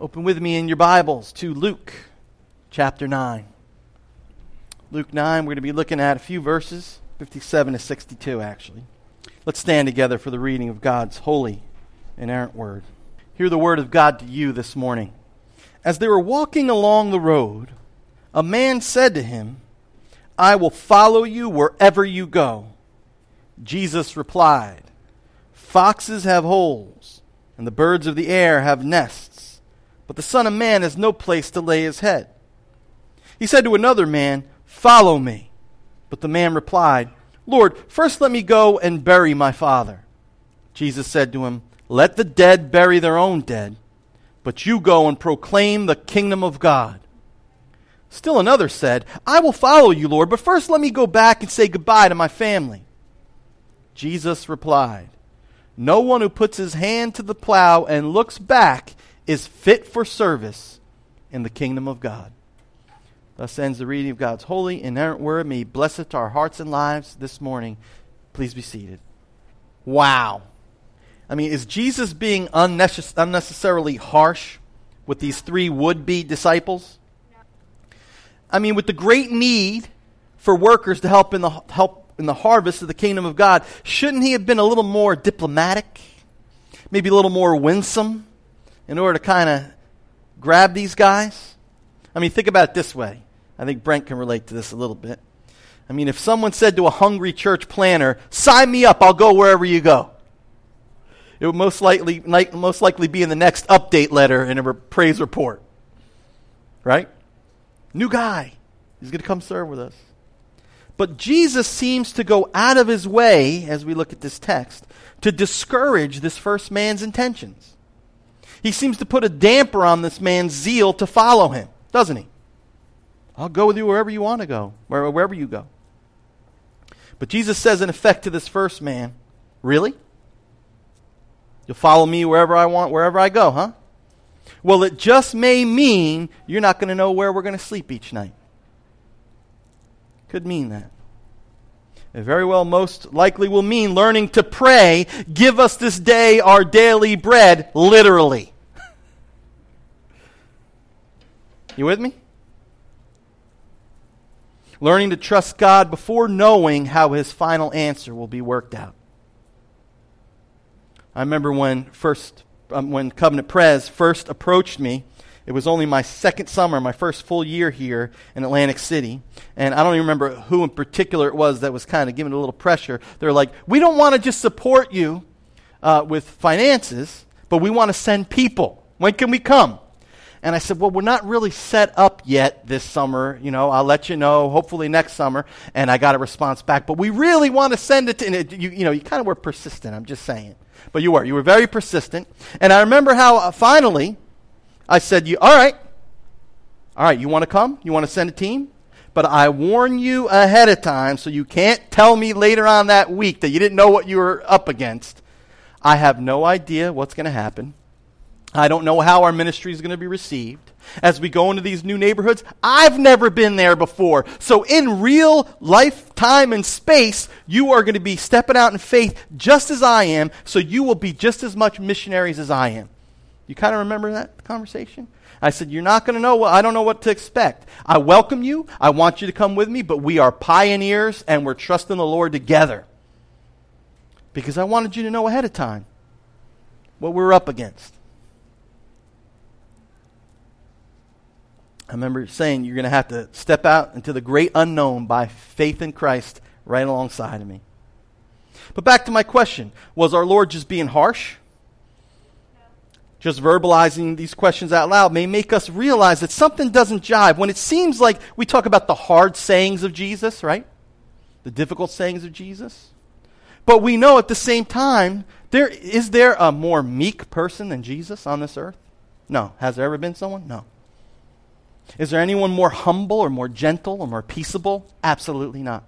Open with me in your Bibles to Luke chapter 9. Luke 9, we're going to be looking at a few verses, 57 to 62, actually. Let's stand together for the reading of God's holy, inerrant word. Hear the word of God to you this morning. As they were walking along the road, a man said to him, I will follow you wherever you go. Jesus replied, Foxes have holes, and the birds of the air have nests, but the Son of Man has no place to lay his head. He said to another man, Follow me. But the man replied, Lord, first let me go and bury my father. Jesus said to him, Let the dead bury their own dead, but you go and proclaim the kingdom of God. Still another said, I will follow you, Lord, but first let me go back and say goodbye to my family. Jesus replied, No one who puts his hand to the plow and looks back is fit for service in the kingdom of God. Thus ends the reading of God's holy, inerrant word. May bless it to our hearts and lives this morning. Please be seated. Wow. I mean, is Jesus being unnecess- unnecessarily harsh with these three would be disciples? I mean, with the great need for workers to help in the, help in the harvest of the kingdom of God, shouldn't he have been a little more diplomatic? Maybe a little more winsome in order to kind of grab these guys? I mean, think about it this way. I think Brent can relate to this a little bit. I mean, if someone said to a hungry church planter, sign me up, I'll go wherever you go. It would most likely, most likely be in the next update letter in a praise report. Right? New guy. He's going to come serve with us. But Jesus seems to go out of his way, as we look at this text, to discourage this first man's intentions. He seems to put a damper on this man's zeal to follow him, doesn't he? I'll go with you wherever you want to go, wherever you go. But Jesus says, in effect, to this first man, Really? You'll follow me wherever I want, wherever I go, huh? Well, it just may mean you're not going to know where we're going to sleep each night. Could mean that. It very well, most likely, will mean learning to pray, give us this day our daily bread, literally. you with me? learning to trust God before knowing how his final answer will be worked out. I remember when first um, when Covenant Pres first approached me. It was only my second summer, my first full year here in Atlantic City. And I don't even remember who in particular it was that was kind of giving a little pressure. They're like, we don't want to just support you uh, with finances, but we want to send people. When can we come? And I said, Well, we're not really set up yet this summer. You know, I'll let you know hopefully next summer. And I got a response back. But we really want to send it to, and it, you, you know, you kind of were persistent. I'm just saying. But you were. You were very persistent. And I remember how uh, finally I said, you, All right. All right, you want to come? You want to send a team? But I warn you ahead of time so you can't tell me later on that week that you didn't know what you were up against. I have no idea what's going to happen. I don't know how our ministry is going to be received as we go into these new neighborhoods. I've never been there before. So, in real life, time, and space, you are going to be stepping out in faith just as I am, so you will be just as much missionaries as I am. You kind of remember that conversation? I said, You're not going to know. What, I don't know what to expect. I welcome you. I want you to come with me, but we are pioneers and we're trusting the Lord together. Because I wanted you to know ahead of time what we're up against. I remember saying you're going to have to step out into the great unknown by faith in Christ right alongside of me. But back to my question was our Lord just being harsh? Just verbalizing these questions out loud may make us realize that something doesn't jive. When it seems like we talk about the hard sayings of Jesus, right? The difficult sayings of Jesus. But we know at the same time, there, is there a more meek person than Jesus on this earth? No. Has there ever been someone? No. Is there anyone more humble or more gentle or more peaceable? Absolutely not.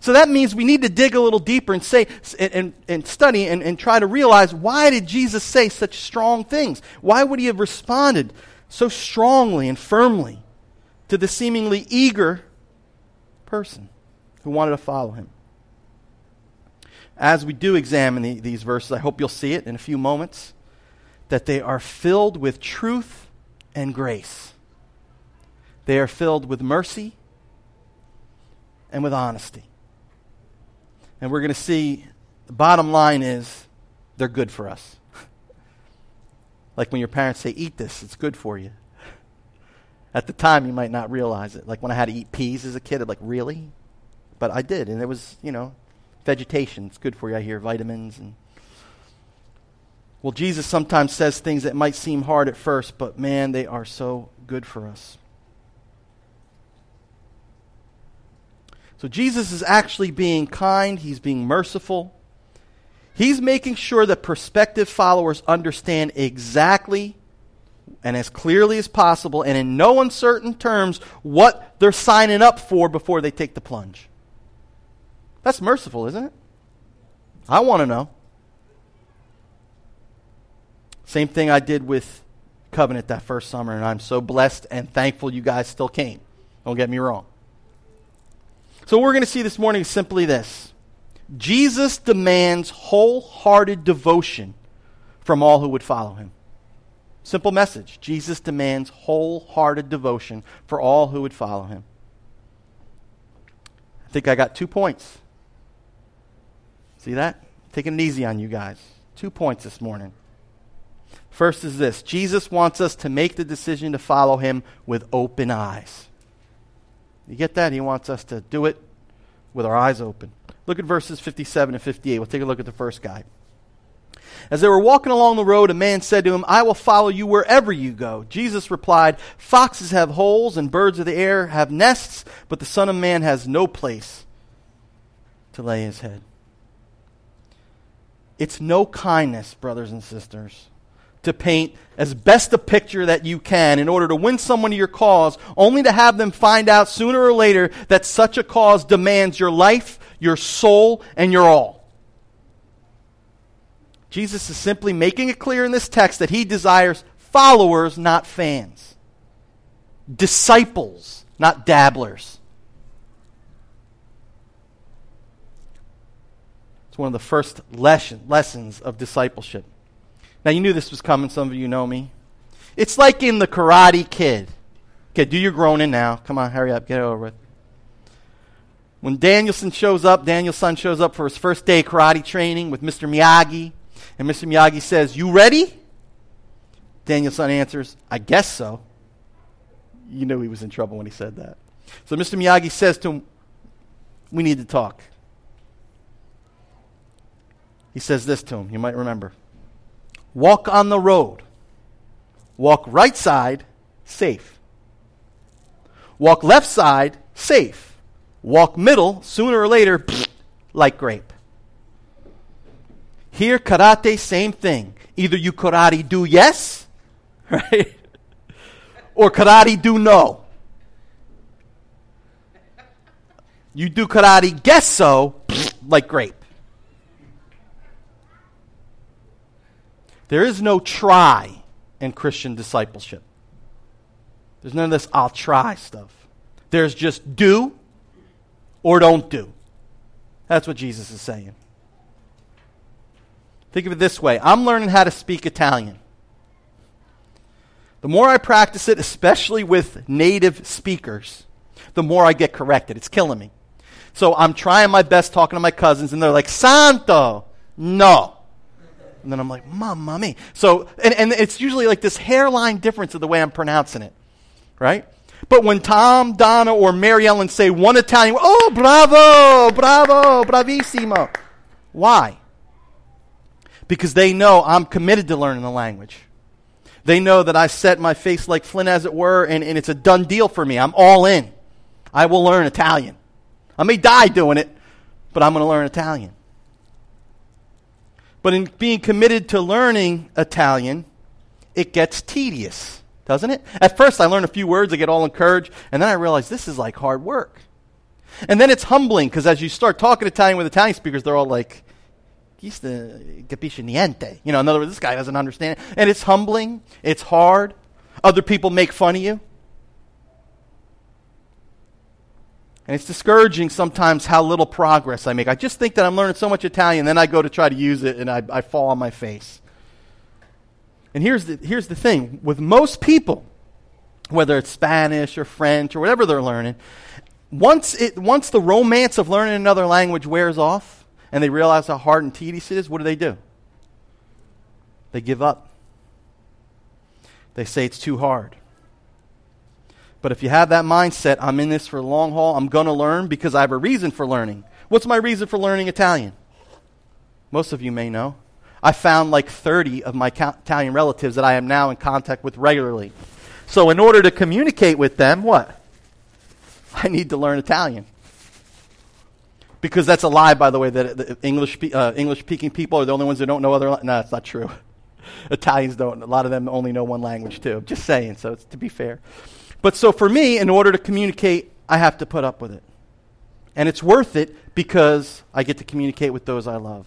So that means we need to dig a little deeper and say and, and, study and, and try to realize why did Jesus say such strong things? Why would he have responded so strongly and firmly to the seemingly eager person who wanted to follow him? As we do examine the, these verses, I hope you'll see it in a few moments, that they are filled with truth and grace. They are filled with mercy and with honesty. And we're going to see the bottom line is they're good for us. like when your parents say, Eat this, it's good for you. At the time, you might not realize it. Like when I had to eat peas as a kid, I'm like, Really? But I did. And it was, you know, vegetation. It's good for you. I hear vitamins and well, Jesus sometimes says things that might seem hard at first, but man, they are so good for us. So Jesus is actually being kind, he's being merciful. He's making sure that prospective followers understand exactly and as clearly as possible and in no uncertain terms what they're signing up for before they take the plunge. That's merciful, isn't it? I want to know. Same thing I did with Covenant that first summer, and I'm so blessed and thankful you guys still came. Don't get me wrong. So, what we're going to see this morning is simply this Jesus demands wholehearted devotion from all who would follow him. Simple message Jesus demands wholehearted devotion for all who would follow him. I think I got two points. See that? Taking it easy on you guys. Two points this morning. First is this Jesus wants us to make the decision to follow him with open eyes. You get that? He wants us to do it with our eyes open. Look at verses 57 and 58. We'll take a look at the first guy. As they were walking along the road, a man said to him, I will follow you wherever you go. Jesus replied, Foxes have holes and birds of the air have nests, but the Son of Man has no place to lay his head. It's no kindness, brothers and sisters, to paint as best a picture that you can in order to win someone to your cause, only to have them find out sooner or later that such a cause demands your life, your soul, and your all. Jesus is simply making it clear in this text that he desires followers, not fans, disciples, not dabblers. It's one of the first lesson, lessons of discipleship. Now, you knew this was coming. Some of you know me. It's like in The Karate Kid. Okay, do your groaning now. Come on, hurry up. Get it over with. When Daniel-san shows up, Daniel-san shows up for his first day karate training with Mr. Miyagi. And Mr. Miyagi says, You ready? Daniel-san answers, I guess so. You knew he was in trouble when he said that. So Mr. Miyagi says to him, We need to talk. He says this to him. You might remember. Walk on the road. Walk right side, safe. Walk left side, safe. Walk middle, sooner or later, like grape. Here, karate, same thing. Either you karate do yes, right? Or karate do no. You do karate guess so, like grape. There is no try in Christian discipleship. There's none of this I'll try stuff. There's just do or don't do. That's what Jesus is saying. Think of it this way I'm learning how to speak Italian. The more I practice it, especially with native speakers, the more I get corrected. It's killing me. So I'm trying my best talking to my cousins, and they're like, Santo, no. And then I'm like, Mamma mia. So, and, and it's usually like this hairline difference of the way I'm pronouncing it, right? But when Tom, Donna, or Mary Ellen say one Italian, oh, bravo, bravo, bravissimo. Why? Because they know I'm committed to learning the language. They know that I set my face like flint, as it were, and, and it's a done deal for me. I'm all in. I will learn Italian. I may die doing it, but I'm going to learn Italian. But in being committed to learning Italian, it gets tedious, doesn't it? At first, I learn a few words, I get all encouraged, and then I realize this is like hard work. And then it's humbling because as you start talking Italian with Italian speakers, they're all like, capisce niente. You know, in other words, this guy doesn't understand. And it's humbling, it's hard. Other people make fun of you. And it's discouraging sometimes how little progress I make. I just think that I'm learning so much Italian, then I go to try to use it and I, I fall on my face. And here's the, here's the thing with most people, whether it's Spanish or French or whatever they're learning, once, it, once the romance of learning another language wears off and they realize how hard and tedious it is, what do they do? They give up. They say it's too hard. But if you have that mindset, I'm in this for the long haul, I'm going to learn because I have a reason for learning. What's my reason for learning Italian? Most of you may know. I found like 30 of my Italian relatives that I am now in contact with regularly. So, in order to communicate with them, what? I need to learn Italian. Because that's a lie, by the way, that English, uh, English speaking people are the only ones that don't know other. no, it's not true. Italians don't. A lot of them only know one language, too. Just saying, so it's to be fair. But so for me, in order to communicate, I have to put up with it. And it's worth it because I get to communicate with those I love.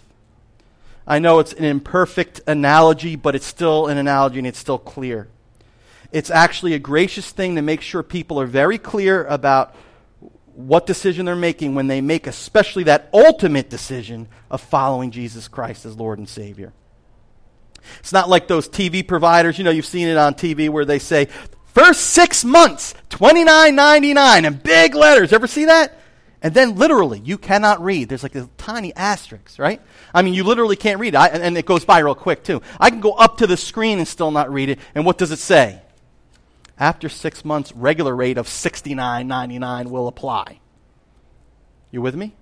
I know it's an imperfect analogy, but it's still an analogy and it's still clear. It's actually a gracious thing to make sure people are very clear about what decision they're making when they make, especially that ultimate decision of following Jesus Christ as Lord and Savior. It's not like those TV providers, you know, you've seen it on TV where they say, first six months, twenty nine ninety nine, in big letters. Ever see that? And then literally, you cannot read. There's like a tiny asterisk, right? I mean, you literally can't read it. I, and it goes by real quick, too. I can go up to the screen and still not read it. And what does it say? After six months, regular rate of $69.99 will apply. You with me?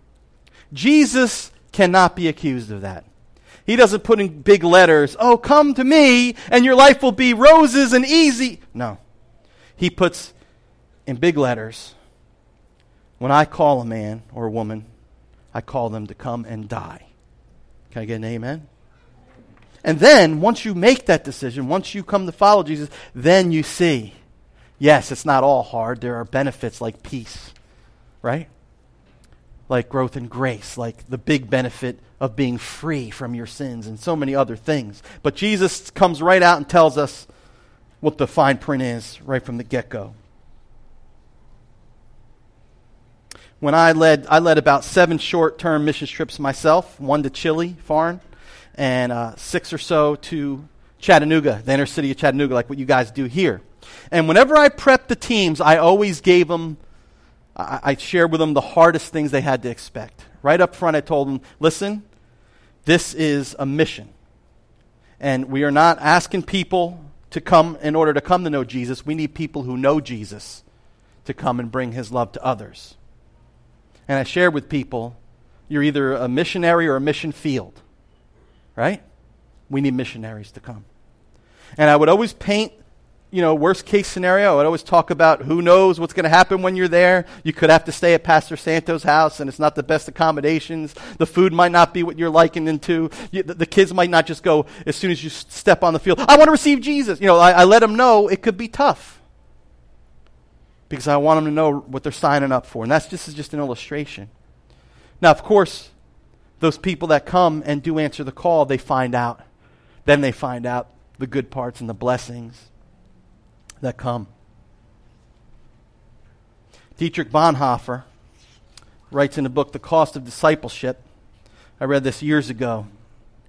Jesus cannot be accused of that. He doesn't put in big letters, oh, come to me and your life will be roses and easy. No. He puts in big letters, when I call a man or a woman, I call them to come and die. Can I get an amen? And then, once you make that decision, once you come to follow Jesus, then you see, yes, it's not all hard. There are benefits like peace, right? Like growth in grace, like the big benefit of being free from your sins, and so many other things. But Jesus comes right out and tells us what the fine print is right from the get go. when I led, I led about seven short term mission trips myself one to Chile, foreign, and uh, six or so to Chattanooga, the inner city of Chattanooga, like what you guys do here. And whenever I prepped the teams, I always gave them, I, I shared with them the hardest things they had to expect. Right up front, I told them, listen, this is a mission. And we are not asking people to come in order to come to know Jesus. We need people who know Jesus to come and bring his love to others and I shared with people, you're either a missionary or a mission field, right? We need missionaries to come. And I would always paint, you know, worst case scenario. I would always talk about who knows what's going to happen when you're there. You could have to stay at Pastor Santo's house, and it's not the best accommodations. The food might not be what you're liking into. You, the, the, kids might not just go as soon as you step on the field. I want to receive Jesus. You know, I, I let them know it could be tough because I want them to know what they're signing up for. And that's just, just an illustration. Now, of course, those people that come and do answer the call, they find out. Then they find out the good parts and the blessings that come. Dietrich Bonhoeffer writes in the book, The Cost of Discipleship. I read this years ago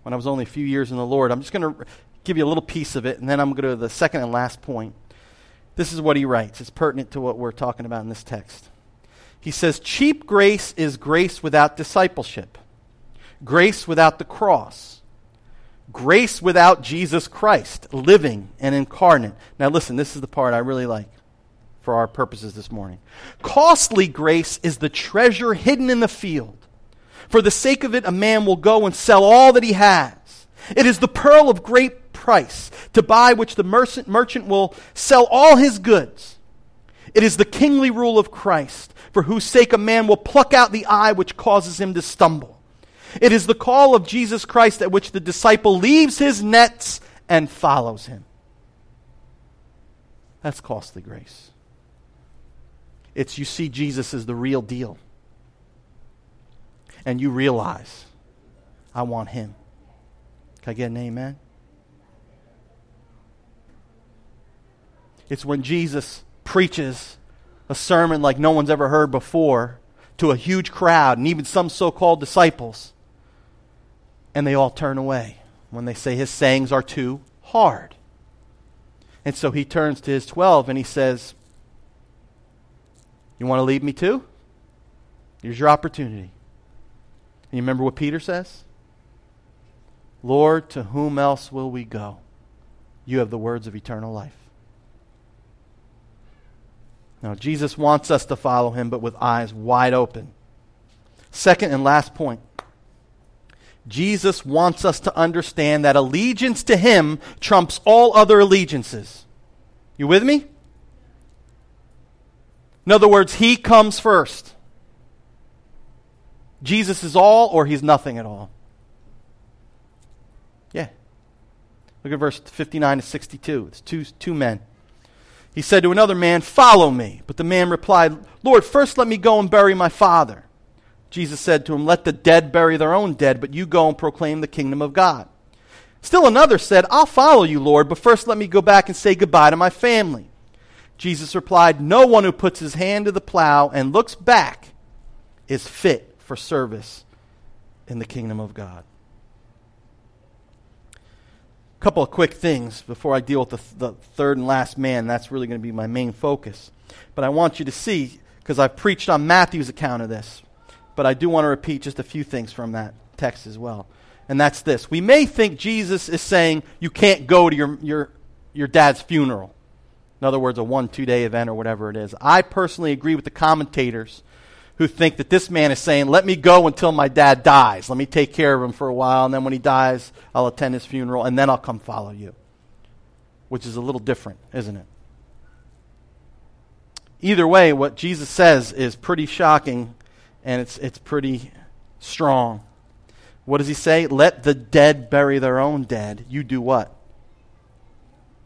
when I was only a few years in the Lord. I'm just going to give you a little piece of it, and then I'm going to go to the second and last point. This is what he writes. It's pertinent to what we're talking about in this text. He says, Cheap grace is grace without discipleship, grace without the cross, grace without Jesus Christ, living and incarnate. Now, listen, this is the part I really like for our purposes this morning. Costly grace is the treasure hidden in the field. For the sake of it, a man will go and sell all that he has. It is the pearl of great price, to buy which the merchant, will sell all his goods. It is the kingly rule of Christ, for whose sake a man will pluck out the eye which causes him to stumble. It is the call of Jesus Christ at which the disciple leaves his nets and follows him. That's costly grace. It's you see Jesus as the real deal. And you realize, I want him. Can I get an amen? It's when Jesus preaches a sermon like no one's ever heard before to a huge crowd and even some so called disciples. And they all turn away when they say his sayings are too hard. And so he turns to his 12 and he says, You want to leave me too? Here's your opportunity. And you remember what Peter says? Lord, to whom else will we go? You have the words of eternal life. Now, Jesus wants us to follow him, but with eyes wide open. Second and last point Jesus wants us to understand that allegiance to him trumps all other allegiances. You with me? In other words, he comes first. Jesus is all or he's nothing at all. Yeah. Look at verse 59 to 62. It's two, two men. He said to another man, Follow me. But the man replied, Lord, first let me go and bury my father. Jesus said to him, Let the dead bury their own dead, but you go and proclaim the kingdom of God. Still another said, I'll follow you, Lord, but first let me go back and say goodbye to my family. Jesus replied, No one who puts his hand to the plow and looks back is fit for service in the kingdom of God. A couple of quick things before I deal with the, the third and last man. That's really going to be my main focus. But I want you to see, because I've preached on Matthew's account of this but I do want to repeat just a few things from that text as well. And that's this. We may think Jesus is saying you can't go to your, your, your dad's funeral. In other words, a one, two day event or whatever it is. I personally agree with the commentators who think that this man is saying, let me go until my dad dies. Let me take care of him for a while, and then when he dies, I'll attend his funeral, and then I'll come follow you. Which is a little different, isn't it? Either way, what Jesus says is pretty shocking and it's, it's pretty strong. What does he say? Let the dead bury their own dead. You do what?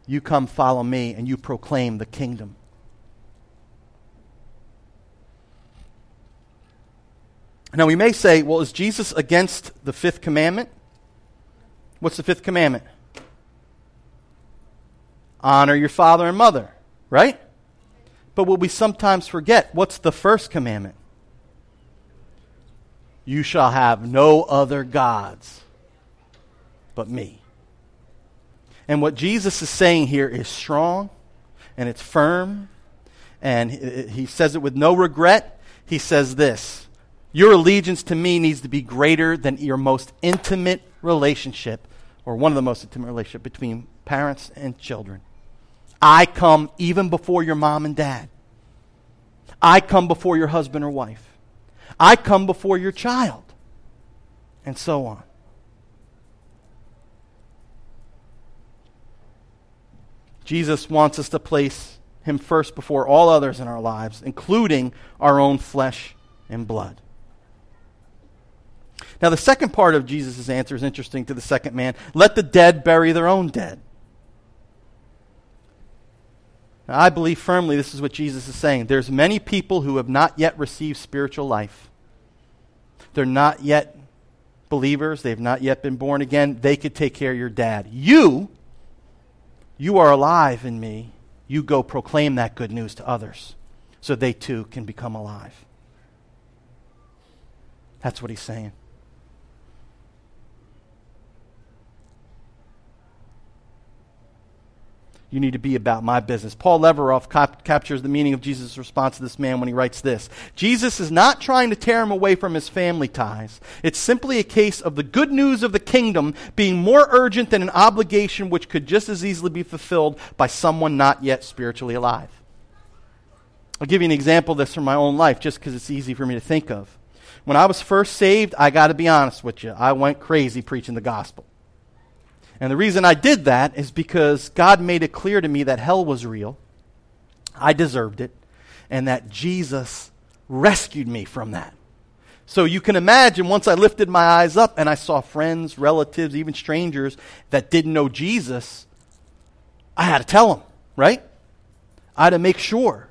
You come follow me and you proclaim the kingdom. Now, we may say, well, is Jesus against the fifth commandment? What's the fifth commandment? Honor your father and mother, right? But what we sometimes forget, what's the first commandment? You shall have no other gods but me. And what Jesus is saying here is strong and it's firm. And he says it with no regret. He says this Your allegiance to me needs to be greater than your most intimate relationship, or one of the most intimate relationship between parents and children. I come even before your mom and dad. I come before your husband or wife. I come before your child, and so on. Jesus wants us to place him first before all others in our lives, including our own flesh and blood. Now, the second part of Jesus' answer is interesting to the second man. Let the dead bury their own dead. Now, I believe firmly this is what Jesus is saying. There's many people who have not yet received spiritual life. They're not yet believers. They've not yet been born again. They could take care of your dad. You, you are alive in me. You go proclaim that good news to others so they too can become alive. That's what he's saying. You need to be about my business. Paul Levertoff cap- captures the meaning of Jesus' response to this man when he writes this Jesus is not trying to tear him away from his family ties. It's simply a case of the good news of the kingdom being more urgent than an obligation which could just as easily be fulfilled by someone not yet spiritually alive. I'll give you an example of this from my own life just because it's easy for me to think of. When I was first saved, I got to be honest with you, I went crazy preaching the gospel. And the reason I did that is because God made it clear to me that hell was real. I deserved it. And that Jesus rescued me from that. So you can imagine once I lifted my eyes up and I saw friends, relatives, even strangers that didn't know Jesus, I had to tell them, right? I had to make sure.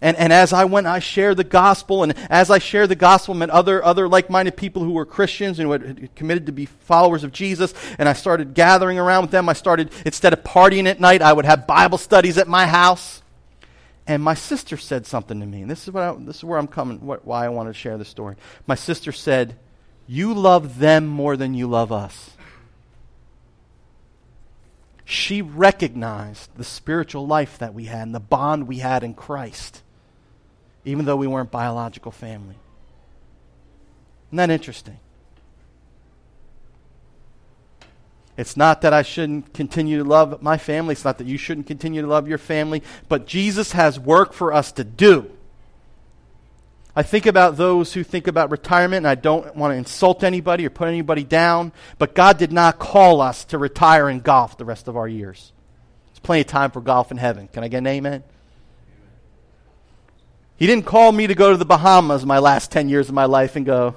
And, and as I went, I shared the gospel. And as I shared the gospel, I met other, other like minded people who were Christians and who had committed to be followers of Jesus. And I started gathering around with them. I started, instead of partying at night, I would have Bible studies at my house. And my sister said something to me. And this is, what I, this is where I'm coming, what, why I wanted to share this story. My sister said, You love them more than you love us. she recognized the spiritual life that we had and the bond we had in Christ, even though we weren't biological family. Isn't that interesting? It's not that I shouldn't continue to love my family. It's not that you shouldn't continue to love your family. But Jesus has work for us to do. I think about those who think about retirement, and I don't want to insult anybody or put anybody down, but God did not call us to retire and golf the rest of our years. There's plenty of time for golf in heaven. Can I get an amen? He didn't call me to go to the Bahamas my last 10 years of my life and go,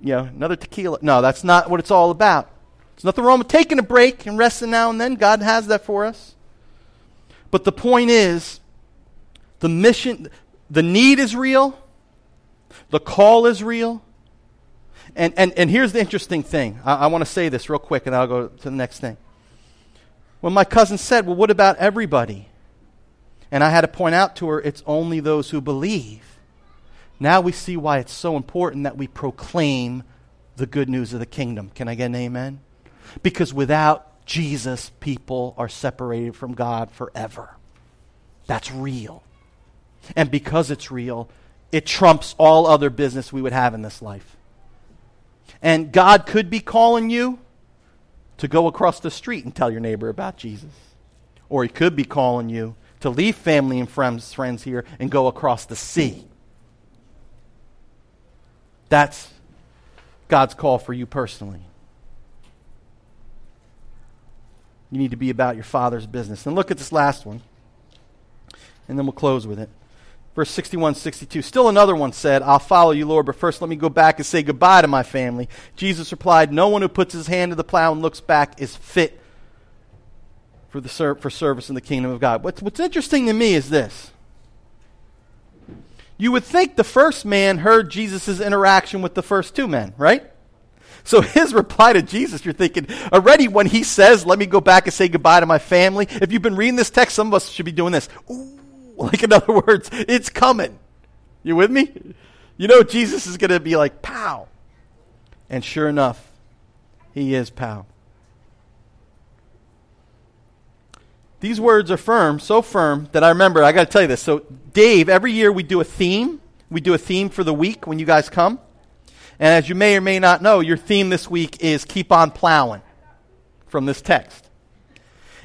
you know, another tequila. No, that's not what it's all about. There's nothing wrong with taking a break and resting now and then. God has that for us. But the point is, the mission, the need is real, the call is real. And, and, and here's the interesting thing. I, I want to say this real quick, and I'll go to the next thing. When my cousin said, Well, what about everybody? And I had to point out to her, it's only those who believe. Now we see why it's so important that we proclaim the good news of the kingdom. Can I get an amen? Because without Jesus, people are separated from God forever. That's real. And because it's real, it trumps all other business we would have in this life. And God could be calling you to go across the street and tell your neighbor about Jesus. Or He could be calling you to leave family and friends, friends here and go across the sea. That's God's call for you personally. You need to be about your Father's business. And look at this last one, and then we'll close with it. Verse 61, 62. Still another one said, I'll follow you, Lord, but first let me go back and say goodbye to my family. Jesus replied, No one who puts his hand to the plow and looks back is fit for, the ser- for service in the kingdom of God. What's, what's interesting to me is this. You would think the first man heard Jesus' interaction with the first two men, right? So his reply to Jesus, you're thinking, already when he says, Let me go back and say goodbye to my family, if you've been reading this text, some of us should be doing this. Ooh Like, in other words, it's coming. You with me? You know, Jesus is going to be like, pow. And sure enough, he is pow. These words are firm, so firm that I remember, I got to tell you this. So, Dave, every year we do a theme. We do a theme for the week when you guys come. And as you may or may not know, your theme this week is keep on plowing from this text.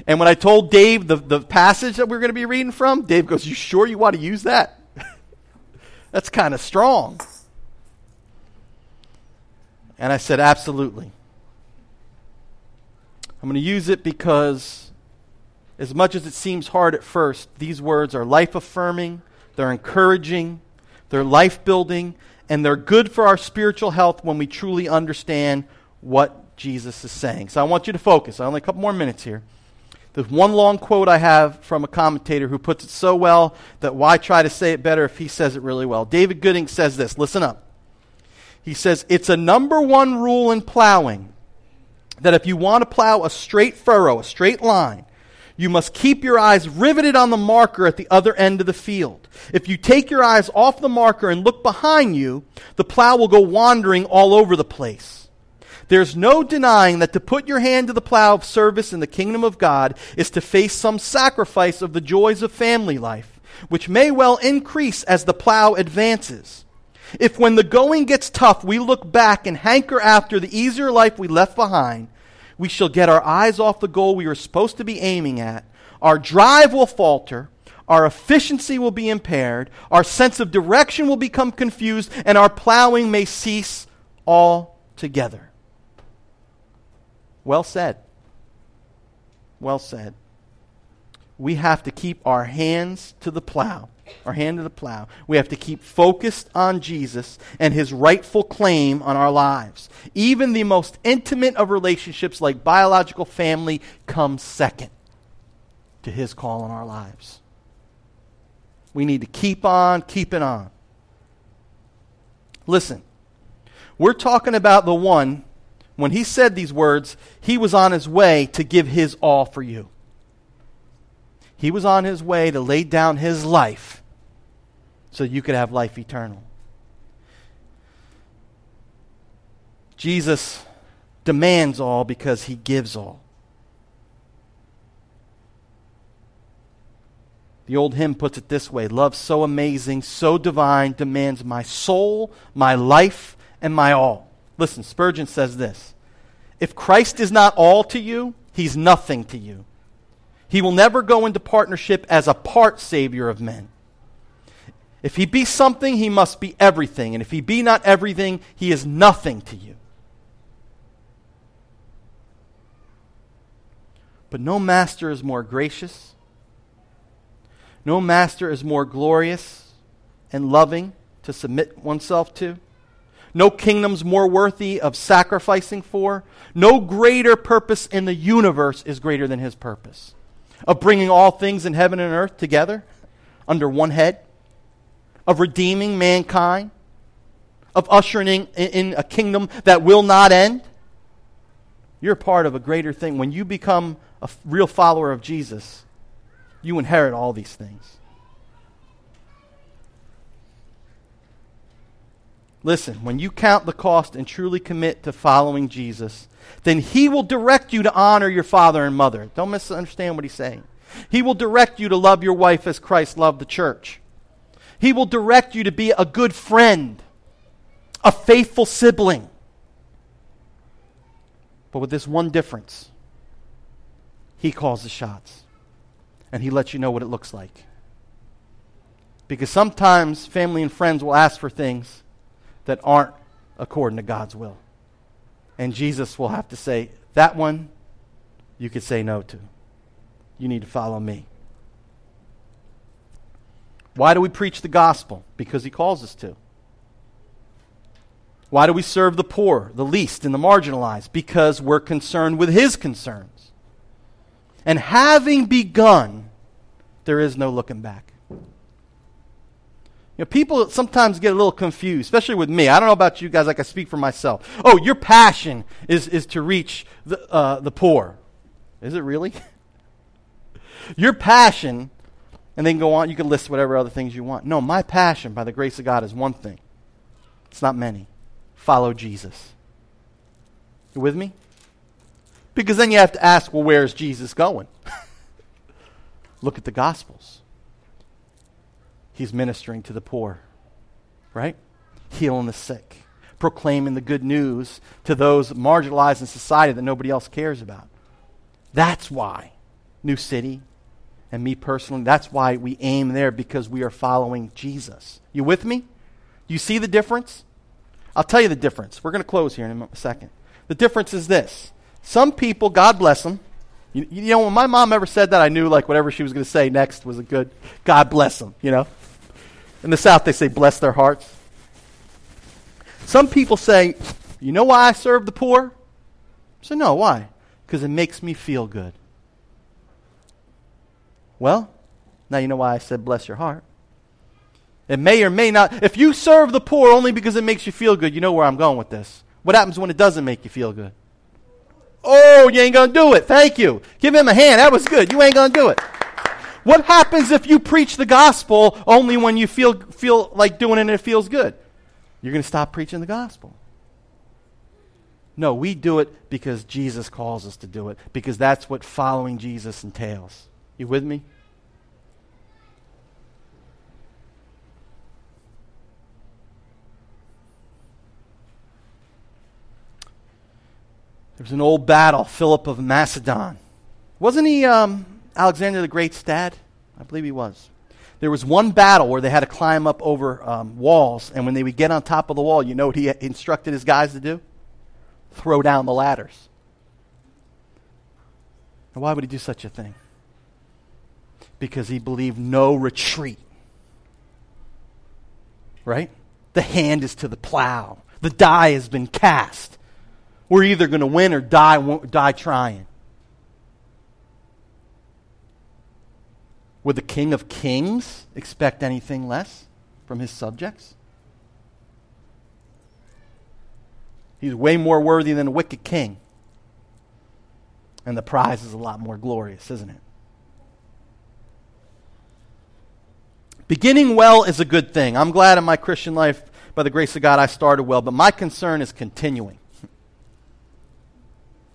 And when I told Dave the, the passage that we're going to be reading from, Dave goes, You sure you want to use that? That's kind of strong. And I said, Absolutely. I'm going to use it because, as much as it seems hard at first, these words are life affirming, they're encouraging, they're life building, and they're good for our spiritual health when we truly understand what Jesus is saying. So I want you to focus. I only a couple more minutes here. There's one long quote I have from a commentator who puts it so well that why try to say it better if he says it really well? David Gooding says this. Listen up. He says, It's a number one rule in plowing that if you want to plow a straight furrow, a straight line, you must keep your eyes riveted on the marker at the other end of the field. If you take your eyes off the marker and look behind you, the plow will go wandering all over the place. There's no denying that to put your hand to the plow of service in the kingdom of God is to face some sacrifice of the joys of family life, which may well increase as the plow advances. If when the going gets tough, we look back and hanker after the easier life we left behind, we shall get our eyes off the goal we were supposed to be aiming at. Our drive will falter. Our efficiency will be impaired. Our sense of direction will become confused, and our plowing may cease altogether. Well said. Well said. We have to keep our hands to the plow, our hand to the plow. We have to keep focused on Jesus and his rightful claim on our lives. Even the most intimate of relationships, like biological family, comes second to his call on our lives. We need to keep on keeping on. Listen, we're talking about the one when he said these words, he was on his way to give his all for you. He was on his way to lay down his life so you could have life eternal. Jesus demands all because he gives all. The old hymn puts it this way Love so amazing, so divine, demands my soul, my life, and my all. Listen, Spurgeon says this If Christ is not all to you, he's nothing to you. He will never go into partnership as a part Savior of men. If he be something, he must be everything. And if he be not everything, he is nothing to you. But no master is more gracious, no master is more glorious and loving to submit oneself to. No kingdom's more worthy of sacrificing for. No greater purpose in the universe is greater than his purpose of bringing all things in heaven and earth together under one head, of redeeming mankind, of ushering in, in a kingdom that will not end. You're part of a greater thing. When you become a real follower of Jesus, you inherit all these things. Listen, when you count the cost and truly commit to following Jesus, then He will direct you to honor your father and mother. Don't misunderstand what He's saying. He will direct you to love your wife as Christ loved the church. He will direct you to be a good friend, a faithful sibling. But with this one difference He calls the shots, and He lets you know what it looks like. Because sometimes family and friends will ask for things that aren't according to God's will. And Jesus will have to say, That one you could say no to. You need to follow me. Why do we preach the gospel? Because he calls us to. Why do we serve the poor, the least, and the marginalized? Because we're concerned with his concerns. And having begun, there is no looking back. You know, people sometimes get a little confused, especially with me. I don't know about you guys, like I speak for myself. Oh, your passion is, is to reach the, uh, the poor. Is it really? your passion, and then go on, you can list whatever other things you want. No, my passion, by the grace of God, is one thing. It's not many. Follow Jesus. You with me? Because then you have to ask, well, where's Jesus going? Look at the Gospels he's ministering to the poor, right? Healing the sick, proclaiming the good news to those marginalized in society that nobody else cares about. That's why New City and me personally, that's why we aim there because we are following Jesus. You with me? You see the difference? I'll tell you the difference. We're going to close here in a second. The difference is this. Some people, God bless them, you, you, know, when my mom ever said that, I knew like whatever she was going to say next was a good, God bless them, you know. In the South, they say, bless their hearts. Some people say, you know why I serve the poor? Say, no, why? Because it makes me feel good. Well, now you know why I said bless your heart. It may or may not. If you serve the poor only because it makes you feel good, you know where I'm going with this. What happens when it doesn't make you feel good? Oh, you ain't going to do it. Thank you. Give him a hand. That was good. You ain't going to do it. What happens if you preach the gospel only when you feel, feel like doing it and it feels good? You're going to stop preaching the gospel. No, we do it because Jesus calls us to do it, because that's what following Jesus entails. You with me? There was an old battle, Philip of Macedon. Wasn't he um, Alexander the Great's dad? I believe he was. There was one battle where they had to climb up over um, walls, and when they would get on top of the wall, you know what he instructed his guys to do? Throw down the ladders. And why would he do such a thing? Because he believed no retreat. Right? The hand is to the plow. The die has been cast. We're either going to win or die, die trying. Would the King of Kings expect anything less from his subjects? He's way more worthy than a wicked king. And the prize is a lot more glorious, isn't it? Beginning well is a good thing. I'm glad in my Christian life, by the grace of God, I started well, but my concern is continuing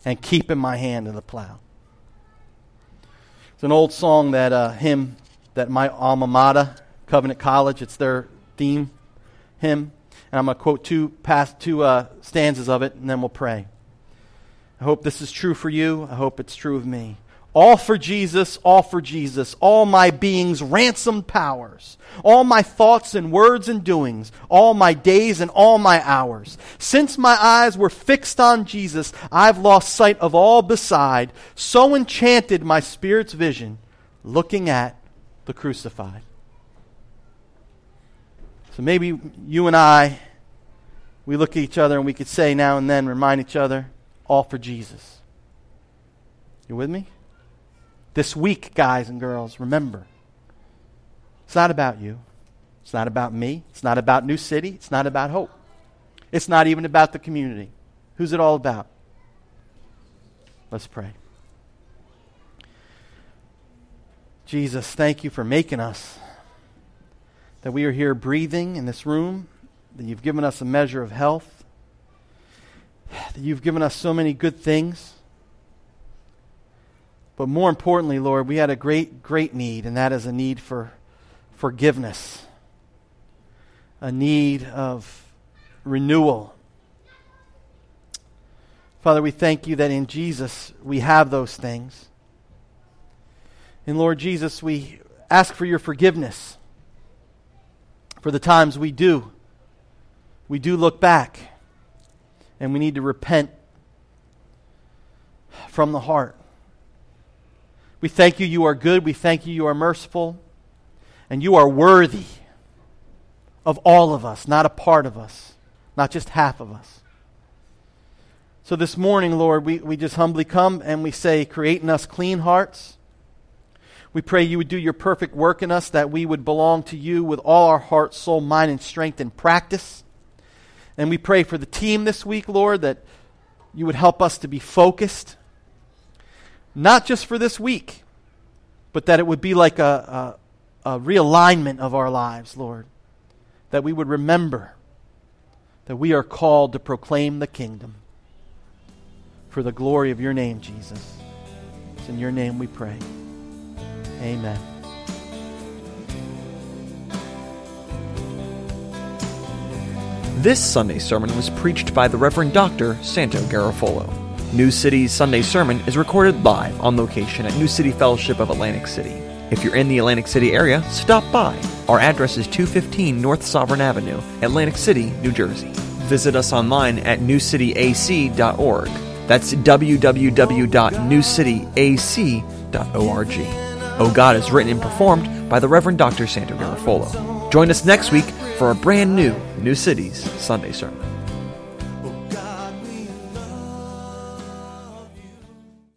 and keeping my hand in the plow. It's an old song that uh, hymn that my alma mater, Covenant College, it's their theme hymn. And I'm going to quote two, past, two uh, stanzas of it, and then we'll pray. I hope this is true for you. I hope it's true of me. All for Jesus, all for Jesus, all my being's ransomed powers, all my thoughts and words and doings, all my days and all my hours. Since my eyes were fixed on Jesus, I've lost sight of all beside. So enchanted my spirit's vision, looking at the crucified. So maybe you and I, we look at each other and we could say now and then, remind each other, all for Jesus. You with me? This week, guys and girls, remember, it's not about you. It's not about me. It's not about New City. It's not about hope. It's not even about the community. Who's it all about? Let's pray. Jesus, thank you for making us. That we are here breathing in this room, that you've given us a measure of health, that you've given us so many good things. But more importantly, Lord, we had a great, great need, and that is a need for forgiveness, a need of renewal. Father, we thank you that in Jesus we have those things. And Lord Jesus, we ask for your forgiveness for the times we do. We do look back and we need to repent from the heart. We thank you, you are good. We thank you, you are merciful. And you are worthy of all of us, not a part of us, not just half of us. So this morning, Lord, we, we just humbly come and we say, Create in us clean hearts. We pray you would do your perfect work in us, that we would belong to you with all our heart, soul, mind, and strength and practice. And we pray for the team this week, Lord, that you would help us to be focused, not just for this week, but that it would be like a, a, a realignment of our lives, Lord. That we would remember that we are called to proclaim the kingdom for the glory of your name, Jesus. It's in your name we pray. Amen. This Sunday sermon was preached by the Reverend Dr. Santo Garofolo. New City's Sunday sermon is recorded live on location at New City Fellowship of Atlantic City. If you're in the Atlantic City area, stop by. Our address is 215 North Sovereign Avenue, Atlantic City, New Jersey. Visit us online at newcityac.org. That's www.newcityac.org. Oh God is written and performed by the Reverend Dr. Santo Garofolo. Join us next week for a brand new New City's Sunday sermon.